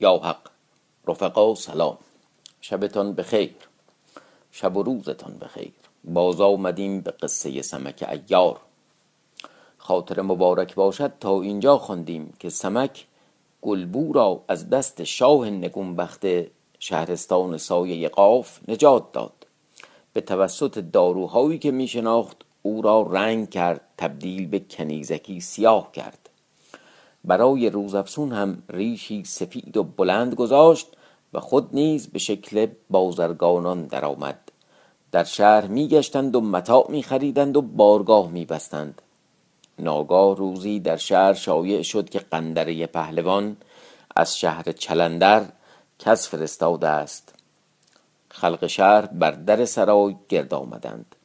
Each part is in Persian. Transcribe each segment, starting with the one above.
یا حق رفقا سلام. شبتان بخیر شب و روزتان بخیر. باز آمدیم به قصه سمک ایار. خاطر مبارک باشد تا اینجا خواندیم که سمک گلبو را از دست شاه نگونبخت شهرستان سایه قاف نجات داد. به توسط داروهایی که می شناخت او را رنگ کرد تبدیل به کنیزکی سیاه کرد. برای روزافسون هم ریشی سفید و بلند گذاشت و خود نیز به شکل بازرگانان درآمد. در شهر میگشتند و متاع میخریدند و بارگاه میبستند. ناگاه روزی در شهر شایع شد که قندره پهلوان از شهر چلندر کس فرستاده است. خلق شهر بر در سرای گرد آمدند.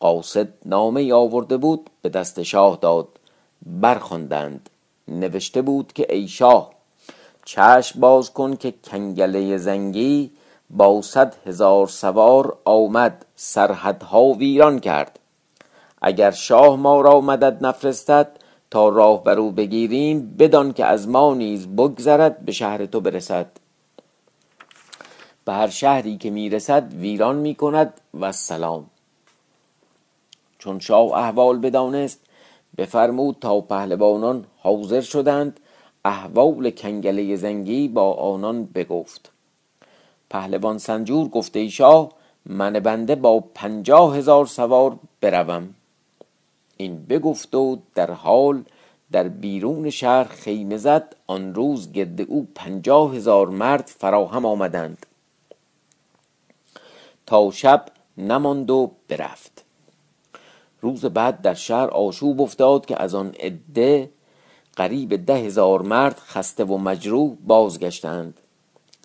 قاصد نامه آورده بود به دست شاه داد. برخواندند. نوشته بود که ای شاه چشم باز کن که کنگله زنگی با صد هزار سوار آمد سرحدها ویران کرد. اگر شاه ما را مدد نفرستد تا راه بر او بگیریم بدان که از ما نیز بگذرد به شهر تو برسد. به هر شهری که می‌رسد ویران می‌کند و سلام. چون شاه احوال بدانست بفرمود تا پهلوانان حاضر شدند احوال کنگله زنگی با آنان بگفت. پهلوان سنجور گفته ای شاه من بنده با پنجاه هزار سوار بروم. این بگفت و در حال در بیرون شهر خیمه زد آن روز گرد او پنجاه هزار مرد فراهم آمدند. تا شب نماند و برفت. روز بعد در شهر آشوب افتاد که از آن عده قریب ده هزار مرد خسته و مجروح بازگشتند.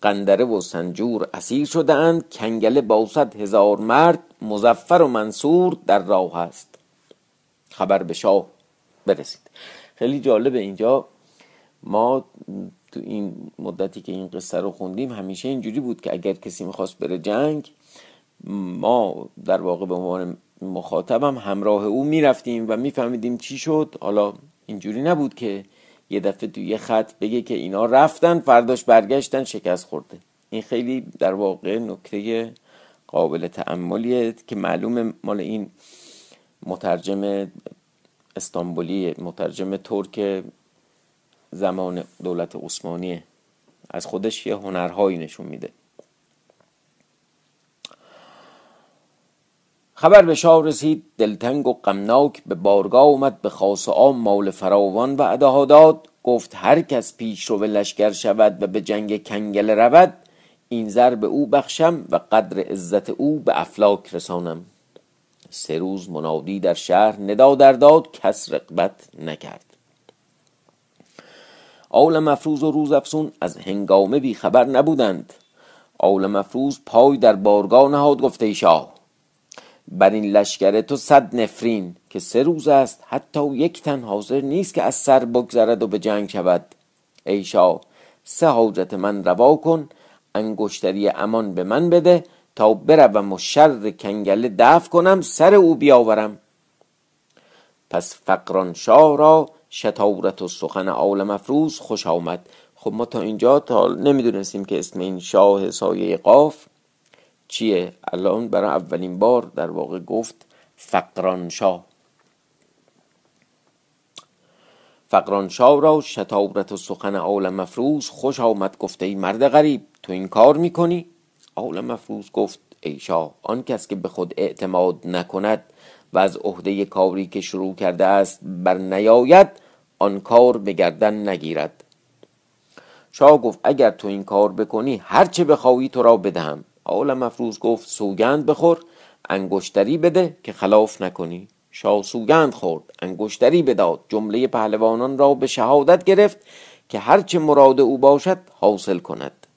قندره و سنجور اسیر شدهاند. کنگله با صد هزار مرد مزفر و منصور در راه است. خبر به شاه برسید. خیلی جالب اینجا. ما تو این مدتی که این قصه رو خوندیم همیشه اینجوری بود که اگر کسی می‌خواست بره جنگ ما در واقع به عنوان مخاطبم همراه او می‌رفتیم و میفهمیدیم چی شد. حالا اینجوری نبود که یه دفعه توی یه خط بگه که اینا رفتن فرداش برگشتن شکست خورده. این خیلی در واقع نکته قابل تعملیه که معلوم مال این مترجم استانبولی مترجم ترک زمان دولت عثمانیه. از خودش یه هنرهایی نشون میده. خبر به شاه رسید دلتنگ و غمناک به بارگاه اومد به خاص عام مال فراوان و داد. گفت هر کس پیش رو به لشکر شود و به جنگ کنگل رود این زر به او بخشم و قدر عزت او به افلاک رسانم. سه روز منادی در شهر ندا در داد کس رقبت نکرد. آل مفروز و روز افسون از هنگامه بی خبر نبودند. آل مفروز پای در بارگاه نهاد گفته شاه بر این لشکر تو صد نفرین که سه روز است حتی یک تن حاضر نیست که از سر بگذرد و به جنگ شود. ای شاه سه حاجت من روا کن انگشتری امان به من بده تا بروم و شر کنگله دفع کنم سر او بیاورم. پس فقران شاه را شتاورت و سخن عالم افروز خوش آمد. خب ما تا اینجا تا نمی‌دونستیم که اسم این شاه سایه قاف چیه؟ الان برای اولین بار در واقع گفت فقران شاه فقران شاه را شتاورت و سخن عالم مفروز خوش آمد گفته ای مرد غریب تو این کار می‌کنی؟ عالم مفروز گفت ای شاه آن کس که به خود اعتماد نکند و از عهده کاری که شروع کرده است بر نیاید آن کار به گردن نگیرد. شاه گفت اگر تو این کار بکنی هرچه بخواهی تو را بدهم. عالم مفروز گفت سوگند بخور انگشتری بده که خلاف نکنی. شاه سوگند خورد انگشتری بداد. جمله پهلوانان را به شهادت گرفت که هرچه مراد او باشد حاصل کند.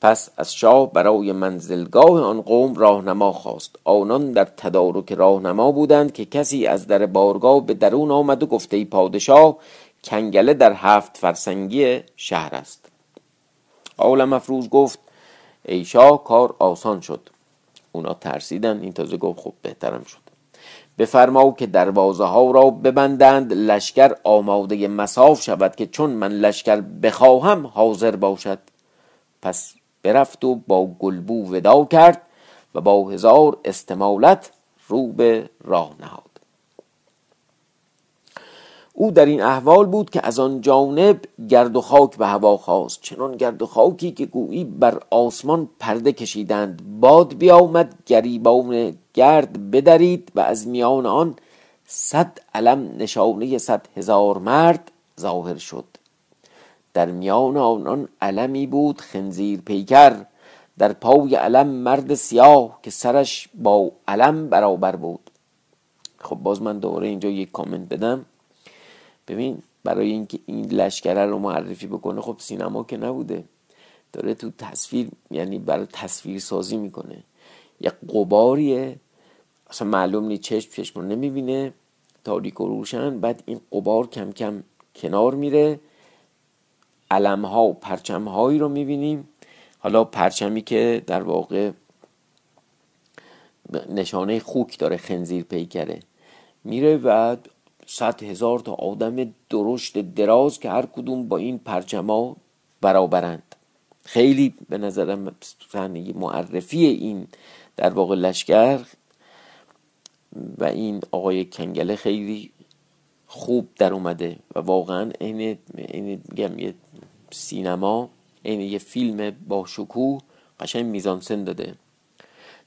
پس از شاه برای منزلگاه آن قوم راهنما خواست. آنان در تدارک راهنما بودند که کسی از در بارگاه به درون آمد و گفته ای پادشاه کنگله در هفت فرسنگی شهر است. عالم مفروز گفت ای شاه کار آسان شد. اونا ترسیدن این تازه گفت خب بهترم شد. بفرما که دروازه ها را ببندند لشکر آماده مساف شود که چون من لشکر بخواهم حاضر باشد. پس برفت و با گلبو ودا کرد و با هزار استمالت رو به راه نهاد. او در این احوال بود که از آن جانب گرد و خاک به هوا خواست. چنان گرد و خاکی که گویی بر آسمان پرده کشیدند. باد بیامد گریبان گرد بدرید و از میان آن صد علم نشانه صد هزار مرد ظاهر شد. در میان آنان علمی بود خنزیر پیکر. در پای علم مرد سیاه که سرش با علم برابر بود. خب باز من دوباره اینجا یک کامنت بدم. ببین برای اینکه این لشکره رو معرفی بکنه خب سینما که نبوده. داره تو تصویر یعنی برای تصویر سازی می‌کنه. یک قباریه اصلا معلوم نیست چشم چشم رو نمی‌بینه. تاریک و روشن. بعد این قبار کم کم کنار میره. علم ها و پرچم هایی رو می‌بینیم. حالا پرچمی که در واقع نشانه خوک داره خنزیر پیکره. میره و صد هزار تا آدم درشت دراز که هر کدوم با این پرچما برابرند. خیلی به نظرم معرفی این در واقع لشکر و این آقای کنگله خیلی خوب در اومده و واقعا میگم یه سینما این یه فیلم با شکوه قشنگ میزانسن داده.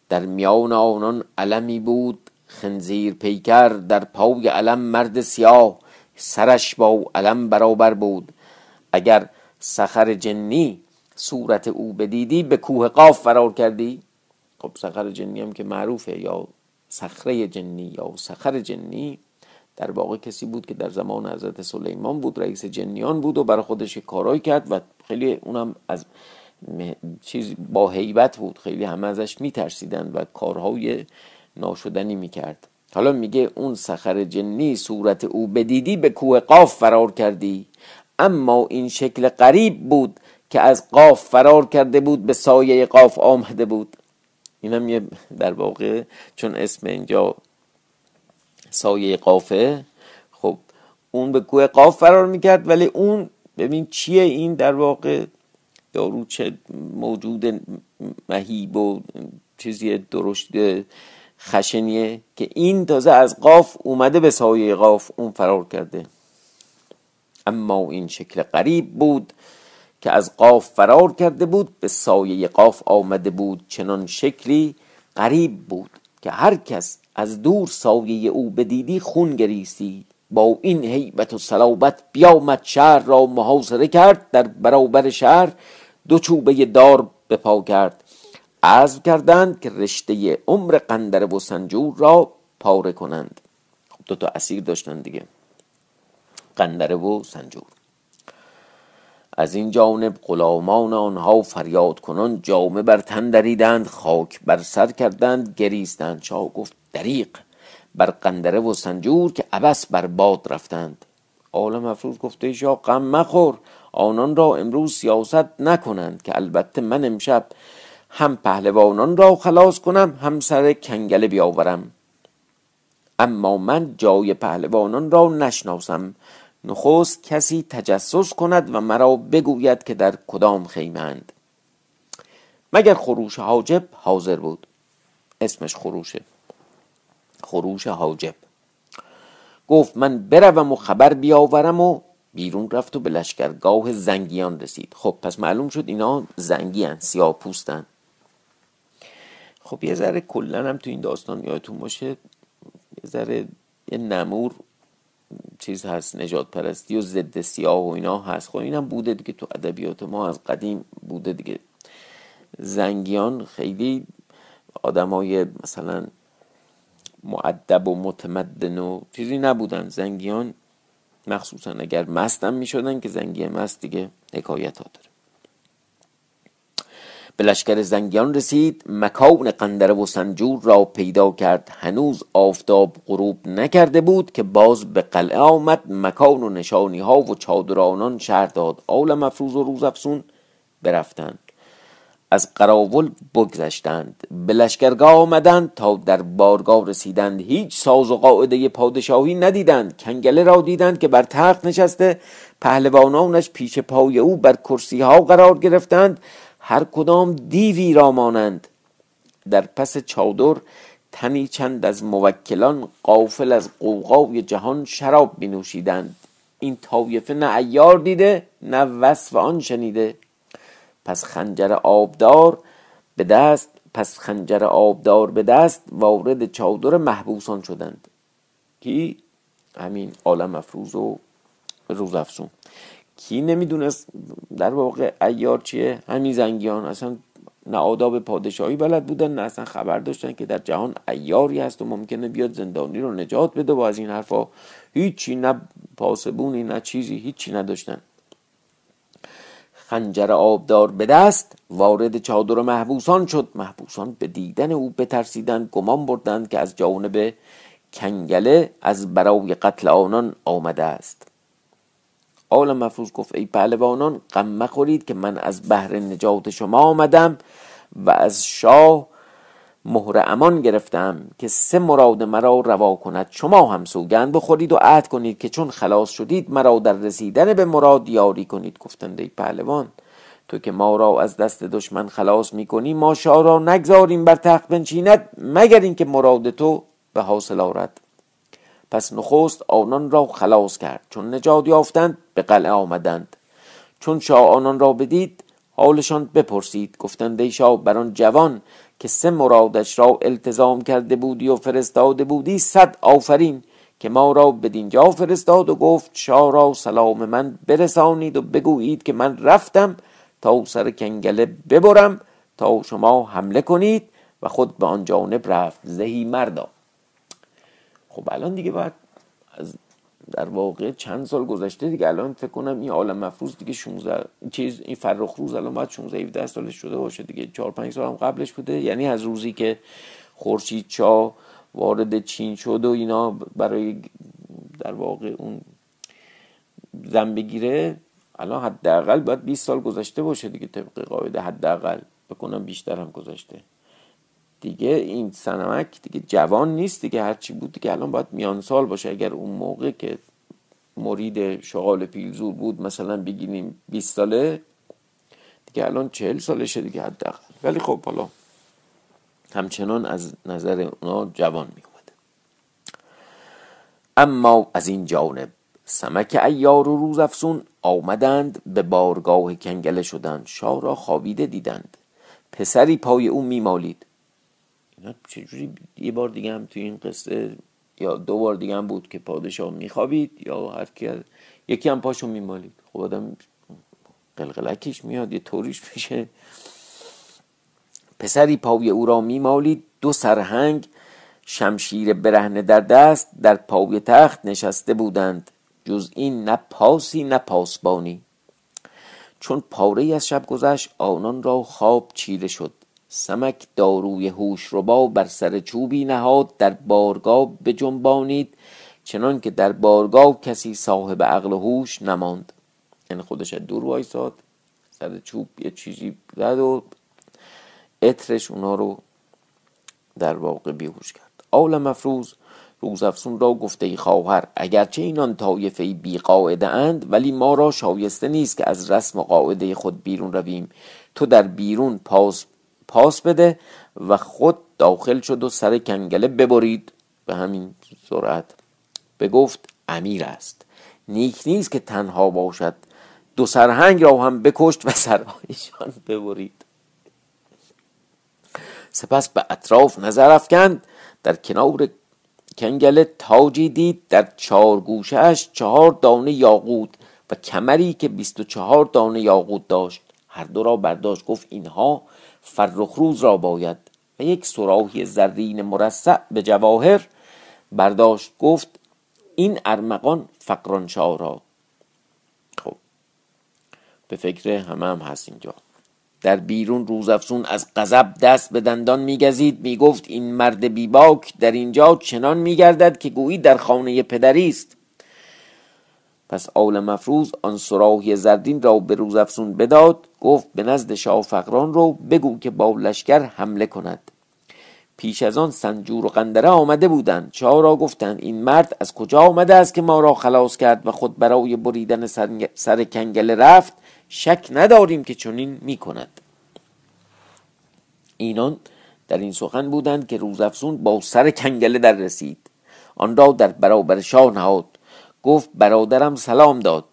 در میان آنان علمی بود خنزیر پیکر در پای علم مرد سیاه سرش با علم برابر بود. اگر سخر جنی صورت او بدیدی به کوه قاف فرار کردی. خب سخر جنی هم که معروفه یا سخره جنی یا سخر جنی. در واقع کسی بود که در زمان حضرت سلیمان بود رئیس جنیان بود و برای خودش کارایی کرد و خیلی اونم از چیز با حیبت بود. خیلی همه ازش میترسیدند و کارهای ناشدنی می‌کرد. حالا میگه اون سخر جنی صورت او بدیدی به کوه قاف فرار کردی. اما این شکل قریب بود که از قاف فرار کرده بود به سایه قاف آمده بود. اینم یه در واقع چون اسم اینجا سایه قافه خب اون به کوه قاف فرار می‌کرد ولی اون ببین چیه این در واقع؟ دارو چه موجود مهیب و چیزی درشت خشنیه که این تازه از قاف اومده به سایه قاف اون فرار کرده. اما این شکل قریب بود که از قاف فرار کرده بود به سایه قاف آمده بود. چنان شکلی قریب بود که هر کس از دور سایه او بدیدی خون گریستی با این هیبت و صلابت بیامد شهر را محاصره کرد در برابر شهر دو چوبه دار به پا کرد. عزم کردند که رشته عمر قندره و سنجور را پاره کنند. خب دو تا اسیر داشتن دیگه. قندره و سنجور. از این جانب غلامان آنها فریاد کنان جامه بر تن دریدند خاک بر سر کردند گریستند. شاه گفت دریق بر قندره و سنجور که عبس بر باد رفتند. عالم افروز گفته شاه غم مخور. آنان را امروز سیاست نکنند که البته من امشب هم پهلوانان را خلاص کنم هم سر کنگله بیاورم. اما من جای پهلوانان را نشناسم. نخست کسی تجسس کند و مرا بگوید که در کدام خیمند مگر خروش حاجب حاضر بود؟ اسمش خروشه خروش حاجب. گفت من بروم و خبر بیاورم و بیرون رفت و به لشکرگاه زنگیان رسید. خب پس معلوم شد اینا زنگیان سیاه پوستن خب یه ذره کلا هم تو این داستان یادتون باشه یه ذره یه نمور چیز هست نجات پرستی و ضد سیاه و اینا هست. خب اینم بوده دیگه تو ادبیات ما از قدیم بوده دیگه. زنگیان خیلی آدمای مثلا معدب و متمدن و چیزی نبودن. زنگیان مخصوصا اگر مستم می‌شدن که زنگی مست دیگه حکایت ها داره. به لشکر زنگیان رسید مکان قندره و سنجور را پیدا کرد. هنوز آفتاب غروب نکرده بود که باز به قلعه آمد مکان و نشانی ها و چادرانان شهر داد. آل مفروض و روز افسون برفتند. از قراول بگذشتند. به لشکرگاه آمدند تا در بارگاه رسیدند. هیچ ساز و قاعده پادشاهی ندیدند. کنگله را دیدند که بر تخت نشسته. پهلوانانش پیش پای او بر کرسی ها قرار گرفتند. هر کدام دیوی را مانند. در پس چادر تنی چند از موکلان قافل از قوقای جهان شراب بینوشیدند این طایفه نه ایار دیده نه وصف آن شنیده. پس خنجر آبدار به دست پس خنجر آبدار به دست وارد چادر محبوسان شدند. کی؟ همین عالم افروز و روزافزون کی نمی‌دونست در واقع ایار چیه؟ همین زنگیان. اصلا نه آداب پادشاهی بلد بودن نه اصلا خبر داشتن که در جهان ایاری هست و ممکنه بیاد زندانی رو نجات بده و از این حرفا هیچی نه پاسبونی نه چیزی هیچی نداشتن. خنجر آبدار به دست وارد چادر محبوسان شد. محبوسان به دیدن او بترسیدند گمان بردند که از جانب کنگله از برای قتل آنان آمده است. آل مفروض گفت ای پهلوانان غم مخورید که من از بحر نجات شما آمدم و از شاه مهر امان گرفتم که سه مراد مرا روا کند. شما هم سوگند بخورید و عهد کنید که چون خلاص شدید مرا در رسیدن به مراد یاری کنید. گفتند ای پهلوان تو که ما را از دست دشمن خلاص می‌کنی ما شاه را نگذاریم بر تخت بنشیند مگر اینکه مراد تو به حاصل آرد. پس نخست آنان را خلاص کرد. چون نجات یافتند به قلعه آمدند. چون شاه آنان را بدید حالشان بپرسید. گفتند ای شاه بر آن جوان که سه مرادش را التزام کرده بودی و فرستاده بودی صد آفرین که ما را بدینجا فرستاد و گفت شاه را سلام من برسانید و بگویید که من رفتم تا سر کنگله ببرم تا شما حمله کنید و خود به آن جانب رفت. زهی مردا. خب الان دیگه باید از در واقع چند سال گذشته دیگه الان فکر کنم این عالم مفروض دیگه 16 چیز این فرخ روز الان باید 16 17 سالش شده باشه دیگه. 4 5 سال هم قبلش بوده. یعنی از روزی که خورشید چا وارد چین شد و اینا برای در واقع اون زن بگیره الان حداقل باید 20 سال گذشته باشه دیگه طبق قاعده. حداقل. بکنم بیشتر هم گذشته. دیگه این سنمک دیگه جوان نیست دیگه هرچی بود دیگه الان باید میان سال باشه. اگر اون موقع که مرید شغال پیلزور بود مثلا بگیریم 20 ساله دیگه الان 40 سالشه دیگه حداقل. ولی خب حالا همچنان از نظر اونا جوان می اومده اما از این جانب سمک ایار و روز افسون آمدند به بارگاه کنگله شدند شاه را خوابیده دیدند. پسری پای او میمالید. چجوری یه بار دیگه هم توی این قصه یا دو بار دیگه هم بود که پادشاه میخوابید یا هر کی یکی هم پاشو میمالید. خب آدم قلقلکش میاد یه طوریش میشه. پسری پای او را میمالید دو سرهنگ شمشیر برهنه در دست در پای تخت نشسته بودند. جز این نه پاسی نه پاسبانی. چون پاره از شب گذشت آنان را خواب چیره شد. سمک داروی هوش ربا بر سر چوبی نهاد در بارگاه بجنبانید چنان که در بارگاه کسی صاحب عقل و هوش نماند. یعنی خودش دور وایساد سر چوب یه چیزی زد و اطرش اونا رو در واقع بیهوش کرد. آل مفروض روزافسون را گفته ای خواهر اگرچه اینان طایفه بی قاعده اند ولی ما را شایسته نیست که از رسم و قاعده خود بیرون رویم. تو در بیرون پاس پاس بده و خود داخل شد و سر کنگله ببرید. به همین سرعت بگفت امیر است. نیک نیست که تنها باشد. دو سرهنگ را هم بکشت و سرهایشان ببرید. سپس به اطراف نظر افکند. در کنار کنگله تاجی دید. در چهار گوشهش چهار دانه یاقوت و کمری که بیست و چهار دانه یاقوت داشت. هر دو را برداشت. گفت اینها فرخروز را باید و یک سراحی زرین مرصع به جواهر برداشت گفت این ارمغان فقران را. خب به فکر همه هم هست اینجا. در بیرون روزافزون از غضب دست به دندان میگزید می‌گفت این مرد بیباک در اینجا چنان میگردد که گویی در خانه پدری است. پس آل مفروز آن سراحی زردین را به روز افسون بداد گفت به نزد شاه فقران رو بگو که با لشکر حمله کند. پیش از آن سنجور و قندره آمده بودند. شاه را گفتند این مرد از کجا آمده است که ما را خلاص کرد و خود برای بریدن سر, کنگل رفت؟ شک نداریم که چنین می کند. اینان در این سخن بودند که روزافزون با سر کنگله در رسید. آن را در برابر شاه نهاد. گفت برادرم سلام داد.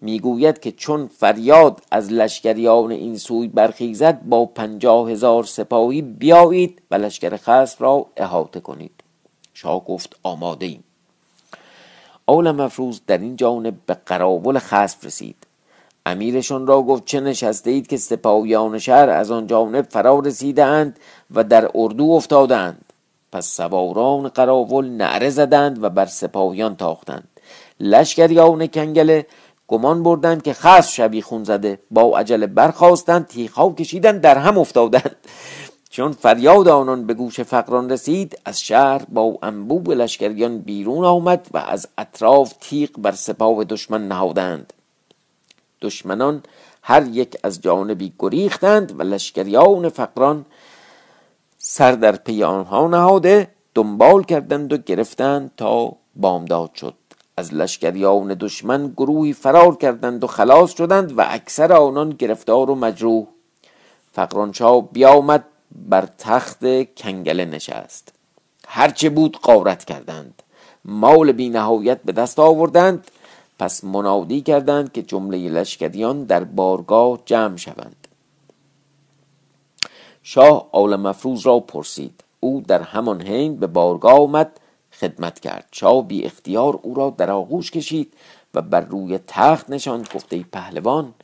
می‌گوید که چون فریاد از لشکریان این سوی برخیزد با پنجاه هزار سپاهی بیایید و لشکر خصم را احاطه کنید. شاه گفت آماده ایم آل مفروض در این جانب به قراول خصم رسید. امیرشان را گفت چه نشسته اید که سپاهیان شهر از آن جانب فرا رسیدند و در اردو افتادند پس سواران قراول نعره زدند و بر سپاهیان تاختند. لشکریان کنگله گمان بردند که خاص شبی زده. با عجله برخواستند تیخها کشیدند در هم افتادند. چون فریاد آنان به گوش فقران رسید از شهر با انبوب لشکریان بیرون آمد و از اطراف تیغ بر سپاه دشمن نهادند. دشمنان هر یک از جانبی گریختند و لشکریان فقران سر در پی آنها نهاده دنبال کردند و گرفتند تا بامداد شد. از لشکریان دشمن گروهی فرار کردند و خلاص شدند و اکثر آنان گرفتار و مجروح. فقرانشاه بیامد بر تخت کنگله نشست. هرچه بود قارت کردند. مال بی نهایت به دست آوردند. پس منادی کردند که جمله لشکریان در بارگاه جمع شوند. شاه آل مفروض را پرسید. او در همان حین به بارگاه آمد خدمت کرد. شاه بی اختیار او را در آغوش کشید و بر روی تخت نشاند گفته پهلوان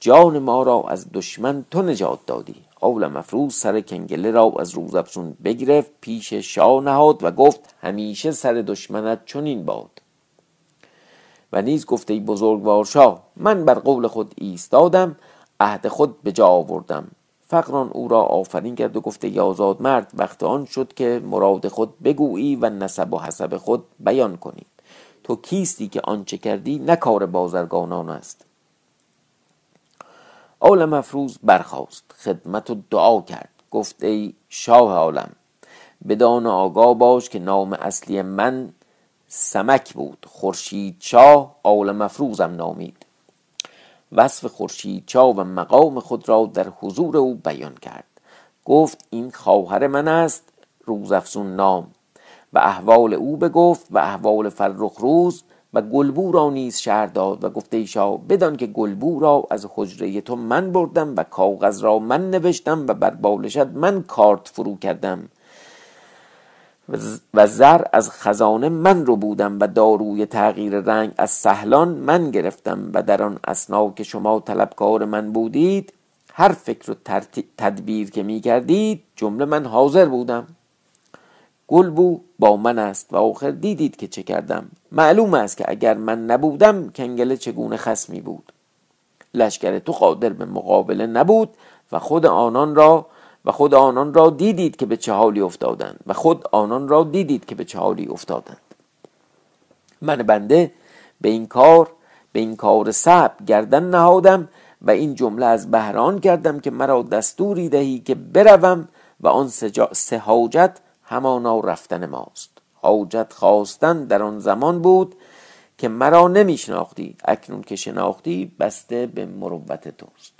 جان ما را از دشمن تو نجات دادی. آول مفروض سر کنگله را از روزافزون بگرفت پیش شاه نهاد و گفت همیشه سر دشمنت چنین باد. و نیز گفته بزرگوار شاه من بر قول خود ایستادم عهد خود به جا آوردم. فقران او را آفرین کرد و گفته یازاد مرد وقت آن شد که مراد خود بگویی و نسب و حسب خود بیان کنی. تو کیستی که آنچه کردی نه کار بازرگانان است. آل مفروض برخاست خدمت و دعا کرد. گفت ای شاه عالم بدان آگاه باش که نام اصلی من سمک بود. خورشید شاه آل مفروزم نامید. وصف خورشید چا و مقام خود را در حضور او بیان کرد. گفت این خواهر من است روزافزون نام. و احوال او بگفت و احوال فرخ روز و گلبو را نیز شهر داد و گفته ایشا بدان که گلبو را از حجره تو من بردم و کاغذ را من نوشتم و بر بالشت من کارت فرو کردم. و زر از خزانه من رو بودم و داروی تغییر رنگ از سهلان من گرفتم و در آن اسنا که شما طلبکار من بودید هر فکر و تدبیر که می کردید جمله من حاضر بودم. گلبو با من است و آخر دیدید که چه کردم. معلوم است که اگر من نبودم کنگله چگونه خسمی بود؟ لشکر تو قادر به مقابله نبود و خود آنان را و خود آنان را دیدید که به چه حالی افتادند و خود آنان را دیدید که به چه حالی افتادند. من بنده به این کار به این کار صعب گردن نهادم و این جمله از بهران کردم که مرا دستوری دهی که بروم و آن سه حاجت همانا رفتن ماست. حاجت خواستن در آن زمان بود که مرا نمیشناختی اکنون که شناختی بسته به مروت توست.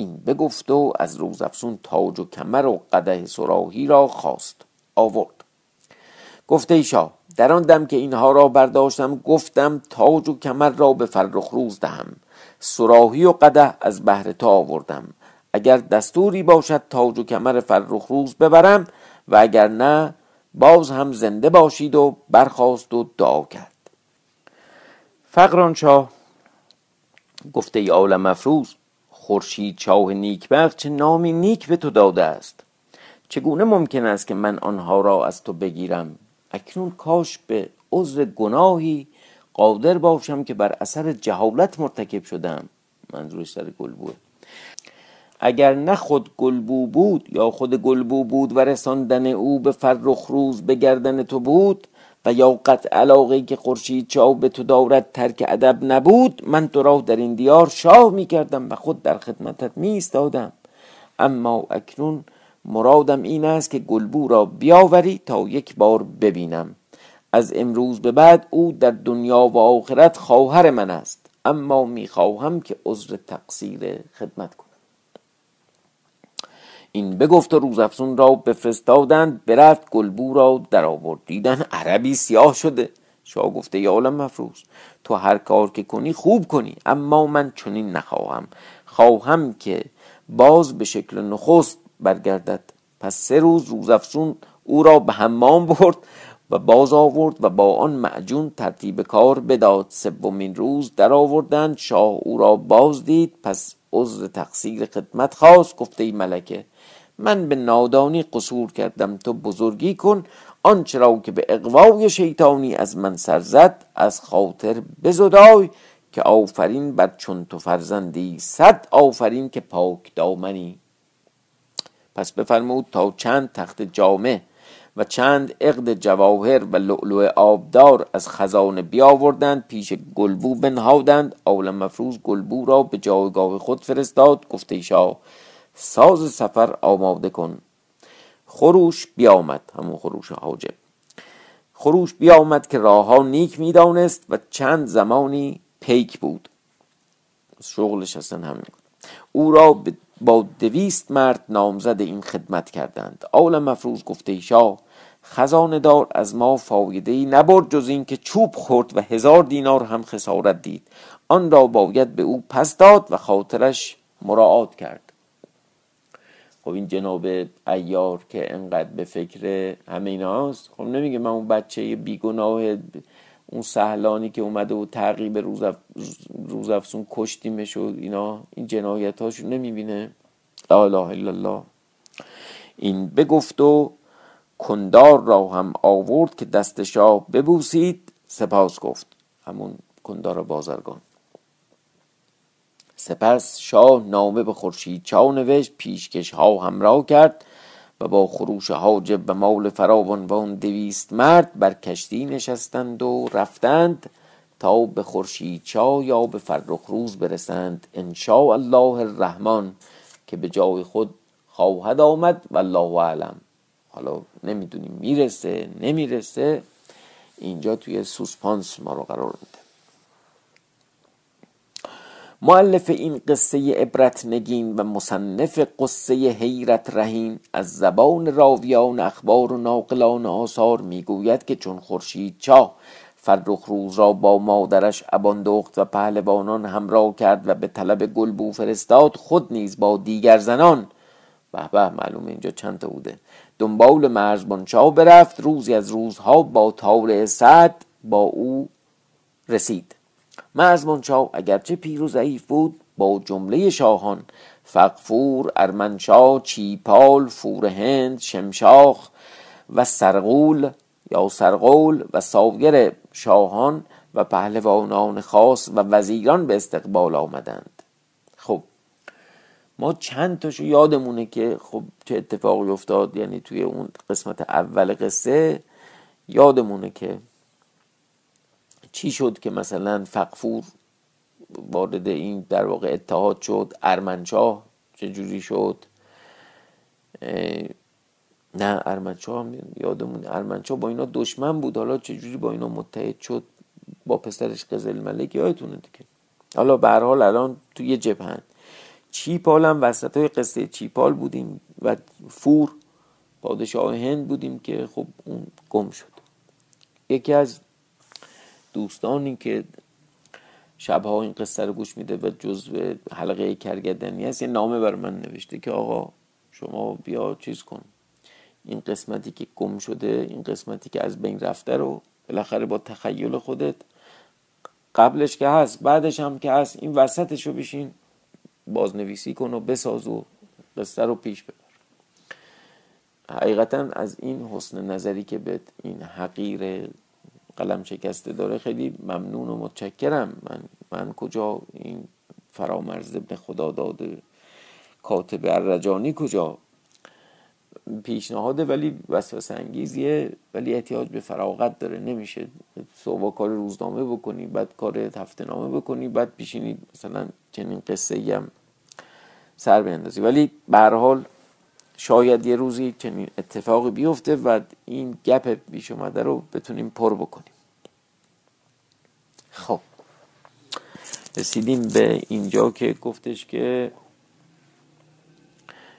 این بگفت و از روزافزون تاج و کمر و قده سراحی را خواست آورد. گفته ایشا در آن دم که اینها را برداشتم گفتم تاج و کمر را به فرخ روز دهم. سراحی و قده از بهر تا آوردم. اگر دستوری باشد تاج و کمر فرخ روز ببرم و اگر نه باز هم زنده باشید و برخواست و دعا کرد. فقران شاه گفته ای عالم افروز خورشید شاه نیکبخت چه نامی نیک به تو داده است. چگونه ممکن است که من آنها را از تو بگیرم؟ اکنون کاش به عذر گناهی قادر باشم که بر اثر جهالت مرتکب شدم. منظورش سر گلبوه اگر نه خود گلبو بود یا خود گلبو بود و رساندن او به فرخ روز به گردن تو بود و یا قطع علاقه که خورشید چاو به تو دارد ترک ادب نبود من تو را در این دیار شاه می کردم و خود در خدمتت می استادم اما اکنون مرادم این است که گلبو را بیاوری تا یک بار ببینم. از امروز به بعد او در دنیا و آخرت خواهر من است. اما می‌خواهم که عذر تقصیر خدمت کنم این بگفت و روزافزون را بفرستادند برفت گلبو را در آورد. دیدن عربی سیاه شده. شاه گفته یا عالم مفروض تو هر کار که کنی خوب کنی اما من چنین نخواهم. خواهم که باز به شکل نخست برگردد. پس سه روز روزافزون او را به حمام برد و باز آورد و با آن معجون ترتیب کار بداد. سومین روز در آوردند شاه او را باز دید. پس عذر تقصیر خدمت خواست. گفته ای ملکه من به نادانی قصور کردم. تو بزرگی کن آنچه را که به اقوای شیطانی از من سر زد از خاطر بزدای که آفرین بر چون تو فرزندی. صد آفرین که پاک دامنی. پس بفرمود تا چند تخت جامع و چند عقد جواهر و لؤلؤ آبدار از خزانه بیاوردند پیش گلبو بنهادند. اول مفروض گلبو را به جایگاه خود فرستاد گفته شاه ساز سفر آماده کن. خروش بیامد همون خروش حاجب. خروش بیامد که راه نیک می‌دانست و چند زمانی پیک بود. شغلش اصلا همین او را با دویست مرد نامزد این خدمت کردند. آل مفروض گفته شاه خزانه دار از ما فایده ای نبرد جز این که چوب خورد و هزار دینار هم خسارت دید. آن را باید به او پس داد و خاطرش مراعات کرد. خب این جناب ایار که انقدر به فکر همه ایناست خب نمیگه من اون بچه بیگناه اون سهلانی که اومده و تعقیب روزف... روزافسون کشتیمش و اینا این جنایت هاشو نمی‌بینه. لا اله الا الله. این بگفت و کندار را هم آورد که دست شاه ببوسید سپاس گفت. همون کندار بازرگان. سپس شاه نامه به خورشید چاو نوشت پیشکش ها همراه کرد و با خروش حاجب و مال فراوان و اون دویست مرد بر کشتی نشستند و رفتند تا به خورشید چا یا به فرخ روز برسند. ان الله الرحمن که به جای خود خواهد آمد و الله اعلم. حالا نمی‌دونیم می‌رسه نمی‌رسه اینجا توی سوسپانس ما رو قرار میده. معلف این قصه عبرت نگین و مصنف قصه حیرت رهین از زبان راویان اخبار و ناقلان آثار می‌گوید که چون خورشید چاه فرخ روز را با مادرش اباندخت و پهلوانان همراه کرد و به طلب گلبو فرستاد خود نیز با دیگر زنان. به به معلوم اینجا چند تا بوده. دنبال مرزبانچا برفت روزی از روزها با تاور سعد با او رسید. مرزبانچا اگرچه پیر و ضعیف بود با جمله شاهان فقفور ارمنشاه چیپال فور هند شمشاخ و سرغول یا سرغول و سایر شاهان و پهلوانان خاص و وزیران به استقبال آمدند. خب ما چند تاشو یادمونه که خب چه اتفاقی افتاد؟ یعنی توی اون قسمت اول قصه یادمونه که چی شد که مثلا فقفور وارد این در واقع اتحاد شد؟ ارمنشاه چجوری شد؟ نه ارمنشاه هم یادمون ارمنشاه با اینا دشمن بود. حالا چجوری با اینا متحد شد؟ با پسرش قزل ملک؟ یادتونه دیگه. حالا به حال الان توی یه جبهن. چیپال هم وسط های قصه چیپال بودیم و فور پادشاه هند بودیم که خب اون گم شد. یکی از دوستانی که شبها این قصه رو گوش میده و جزو حلقه کرگدنی هست یه نامه بر من نوشته که آقا شما بیا چیز کن. این قسمتی که گم شده این قسمتی که از بین رفته رو بالاخره با تخیل خودت قبلش که هست بعدش هم که هست این وسطش رو بشین بازنویسی کن و بساز و قصه رو پیش ببر. حقیقتا از این حسن نظری که به این حقیر قلم شکسته داره خیلی ممنون و متشکرم. من, من کجا؟ این فرامرز ابن خدا داده. کاتب الرجانی کجا؟ پیشنهاده ولی وسوسه انگیزیه ولی احتیاج به فراغت داره. نمیشه صبح کار روزنامه بکنی بعد کار هفته نامه بکنی بعد پیشینی مثلا چنین قصه هم سر بیندازی. ولی به حال شاید یه روزی چنین اتفاقی بیفته و این گپ بیش اومده رو بتونیم پر بکنیم. خب. رسیدیم به اینجا که گفتش که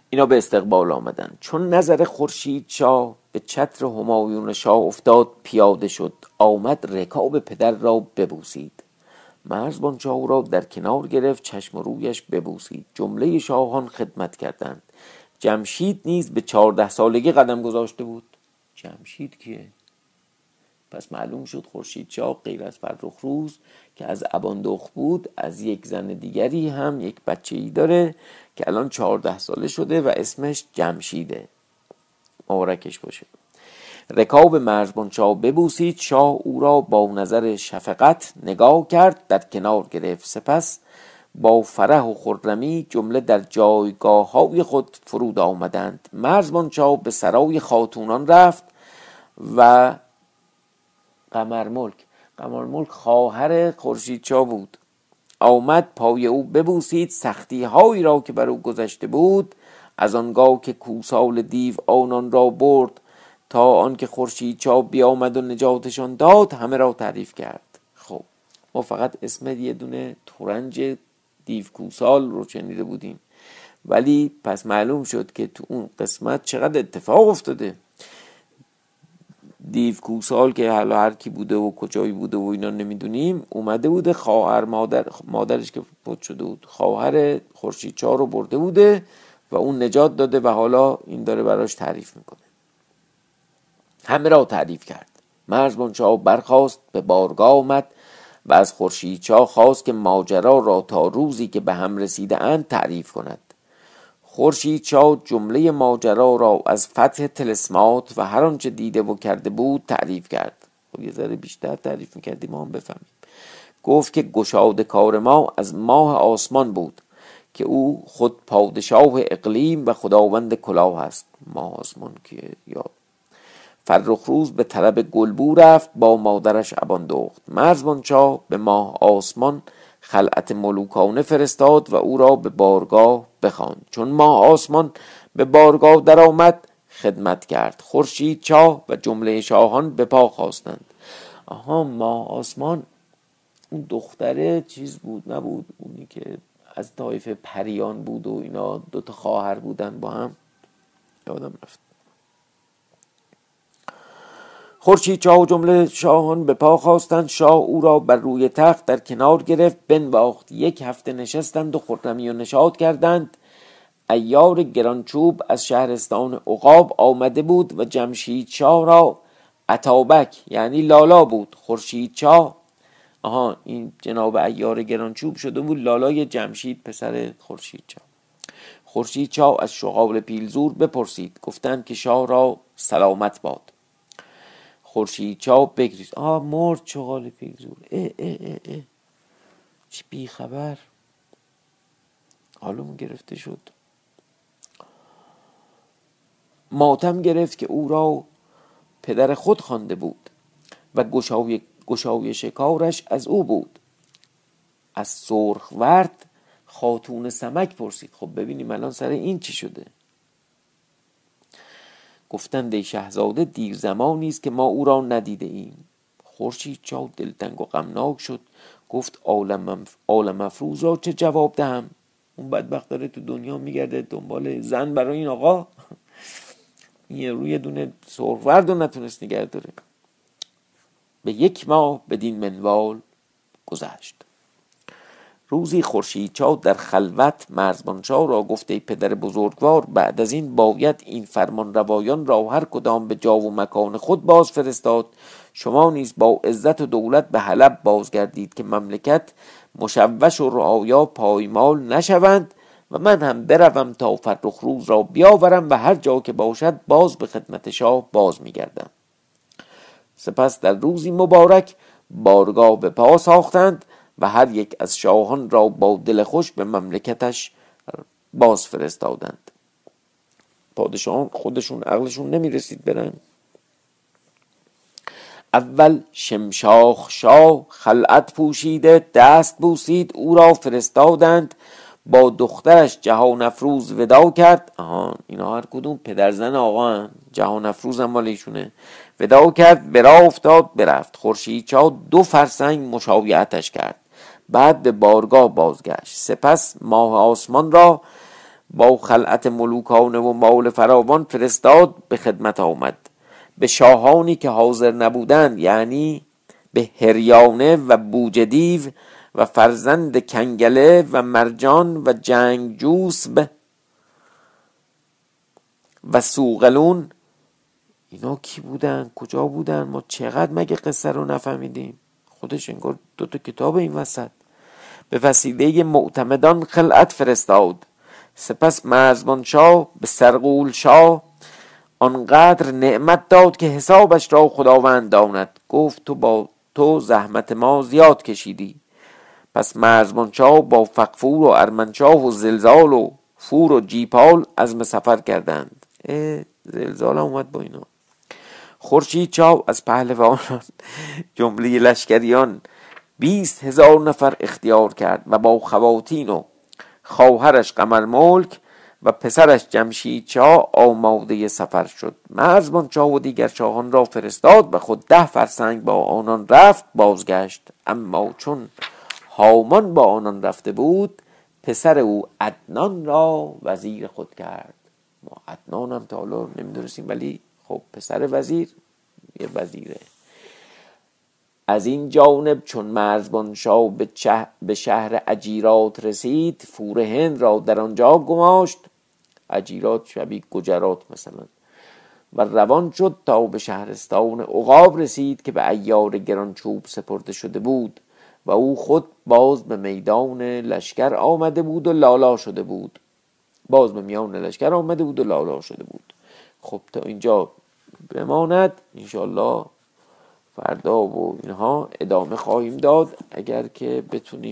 اینا به استقبال آمدن. چون نظر خورشید شاه به چتر همایون شاه افتاد پیاده شد. آمد رکاب پدر را ببوسید. مرزبان شاه را در کنار گرفت چشم رویش ببوسید. جمله شاهان خدمت کردند. جمشید نیز به چهارده سالگی قدم گذاشته بود. جمشید کیه؟ پس معلوم شد خورشید شاه غیر از فرخ روز که از اباندخ بود از یک زن دیگری هم یک بچه ای داره که الان چهارده ساله شده و اسمش جمشیده. مبارکش باشه. رکاب مرزبان شاه ببوسید شاه او را با نظر شفقت نگاه کرد در کنار گرفت. سپس با فرح و خرمی جمله در جایگاه های خود فرود آمدند. مرزبان شاه به سرای خاتونان رفت و قمر ملک قمر ملک خواهر خورشید بود. آمد پای او ببوسید سختی هایی را که بر او گذشته بود از آنگاه که کوسال دیو آنان را برد تا آنکه خورشید چا بیامد و نجاتشان داد همه را تعریف کرد. خب ما فقط اسم یه دونه تورنج دیو کوسال رو شنیده بودیم. ولی پس معلوم شد که تو اون قسمت چقدر اتفاق افتاده. دیو کوسال که حالا هر کی بوده و کجایی بوده و اینا نمی‌دونیم اومده بوده خواهر مادر مادرش که پد شده بود خواهر خورشید چار رو برده بوده و اون نجات داده و حالا این داره براش تعریف می‌کنه. همه را تعریف کرد. مرزبان شاه برخواست به بارگاه آمد و از خورشید چا خواست که ماجرا را تا روزی که به هم رسیده اند تعریف کند. خورشید شاه جمله ماجرا را از فتح تلسمات و هر آنچه دیده و کرده بود تعریف کرد. خب یه ذره بیشتر تعریف می‌کردیم ما هم بفهمیم. گفت که گشاد کار ما از ماه آسمان بود که او خود پادشاه اقلیم و خداوند کلاه است. ماه آسمان که یا فرخ روز به طلب گلبو رفت با مادرش ابان دخت. مرزبان به ماه آسمان خلعت ملوکانه فرستاد و او را به بارگاه بخواند. چون ما آسمان به بارگاه درآمد خدمت کرد. خورشید چاه و جمله شاهان به پا خواستند. آها ما آسمان؟ اون دختره چیز بود؟ نبود اونی که از طایف پریان بود و اینا دوتا خواهر بودن با هم؟ یادم رفت. خورشید چاه و جمله شاهان به پا خواستند. شاه او را بر روی تخت در کنار گرفت بنواخت. یک هفته نشستند و خرمی و نشاد کردند. ایار گرانچوب از شهرستان عقاب آمده بود و جمشید شاه را عطابک یعنی لالا بود خورشید چاه آها این جناب ایار گرانچوب شده بود لالای جمشید پسر خورشید چاه خورشید چاه از شغال پیلزور بپرسید. گفتند که شاه را سلامت باد. خورشید چاپ بگریز. آه مرد چغال پیگزور اه اه اه اه. چی بی خبر حالمون گرفته شد. ماتم گرفت که او را پدر خود خوانده بود و گشای, گشای شکارش از او بود. از سرخ ورد خاتون سمک پرسید. خب ببینیم الان سر این چی شده؟ گفتند شهزاده دیر زمانی است که ما او را ندیده ایم. خورشید چاو دلتنگ و غمناک شد. گفت عالم, عالم افروز را چه جواب دهم؟ اون بدبخت داره تو دنیا میگرده دنبال زن برای این آقا؟ این روی دونه سرورد رو نتونست نگه داره. به یک ماه بدین منوال گذشت. روزی خورشیدچا در خلوت مرزبانشاه را گفته پدر بزرگوار بعد از این باید این فرمان روایان را هر کدام به جا و مکان خود باز فرستاد. شما نیز با عزت و دولت به حلب بازگردید که مملکت مشوش و رعایا پایمال نشوند و من هم بروم تا فرخ روز را بیاورم و هر جا که باشد باز به خدمت شاه باز میگردم. سپس در روزی مبارک بارگاه به پا ساختند و هر یک از شاهان را با دل خوش به مملکتش باز فرستادند پادشاهان خودشون عقلشون نمی‌رسید برن. اول شمشاخ شاه خلعت پوشیده دست بوسید او را فرستادند. با دخترش جهان افروز ودا کرد. آهان اینا هر کدوم پدرزن آقا هن. جهان افروز هم مالیشونه ودا کرد برا افتاد برفت. خورشید چا دو فرسنگ مشایعتش کرد. بعد به بارگاه بازگشت. سپس ماه آسمان را با خلعت ملوکانه و مال فراوان فرستاد به خدمت آمد. به شاهانی که حاضر نبودند یعنی به هریانه و بوجدیو و فرزند کنگله و مرجان و جنگجوسب و سوغلون. اینا کی بودن؟ کجا بودن؟ ما چقدر مگه قصه رو نفهمیدیم؟ خودش انگار دو تا کتاب این وسط. به وسیله معتمدان خلعت فرستاد. سپس مرزبان شاه به سرقول شاه آنقدر نعمت داد که حسابش را خداوند داند. گفت تو با تو زحمت ما زیاد کشیدی. پس مرزبانشاه با فقفور و ارمنشاه و زلزال و فور و جیپال از سفر کردند. زلزال اومد با اینا. خورشید چاو از پهلوانان جمله لشکریان بیست هزار نفر اختیار کرد و با خواتین و خواهرش قمر ملک و پسرش جمشید چا آماده سفر شد. مرزبان چا و دیگر شاهان را فرستاد و خود ده فرسنگ با آنان رفت بازگشت. اما چون هامان با آنان رفته بود پسر او ادنان را وزیر خود کرد. ما ادنان هم تا حالا نمی‌دونستیم ولی خب پسر وزیر یه وزیره. از این جانب چون مرزبان شاه به, به شهر اجیرات رسید فور هند را در آنجا گماشت. اجیرات شبیه گجرات مثلا. و روان شد تا به شهرستان عقاب رسید که به ایار گرانچوب سپرده شده بود. و او خود باز به میدان لشکر آمده بود و لالا شده بود. باز به میان لشکر آمده بود و لالا شده بود. خب تا اینجا بماند. انشالله فردا و اینها ادامه خواهیم داد. اگر که بتونیم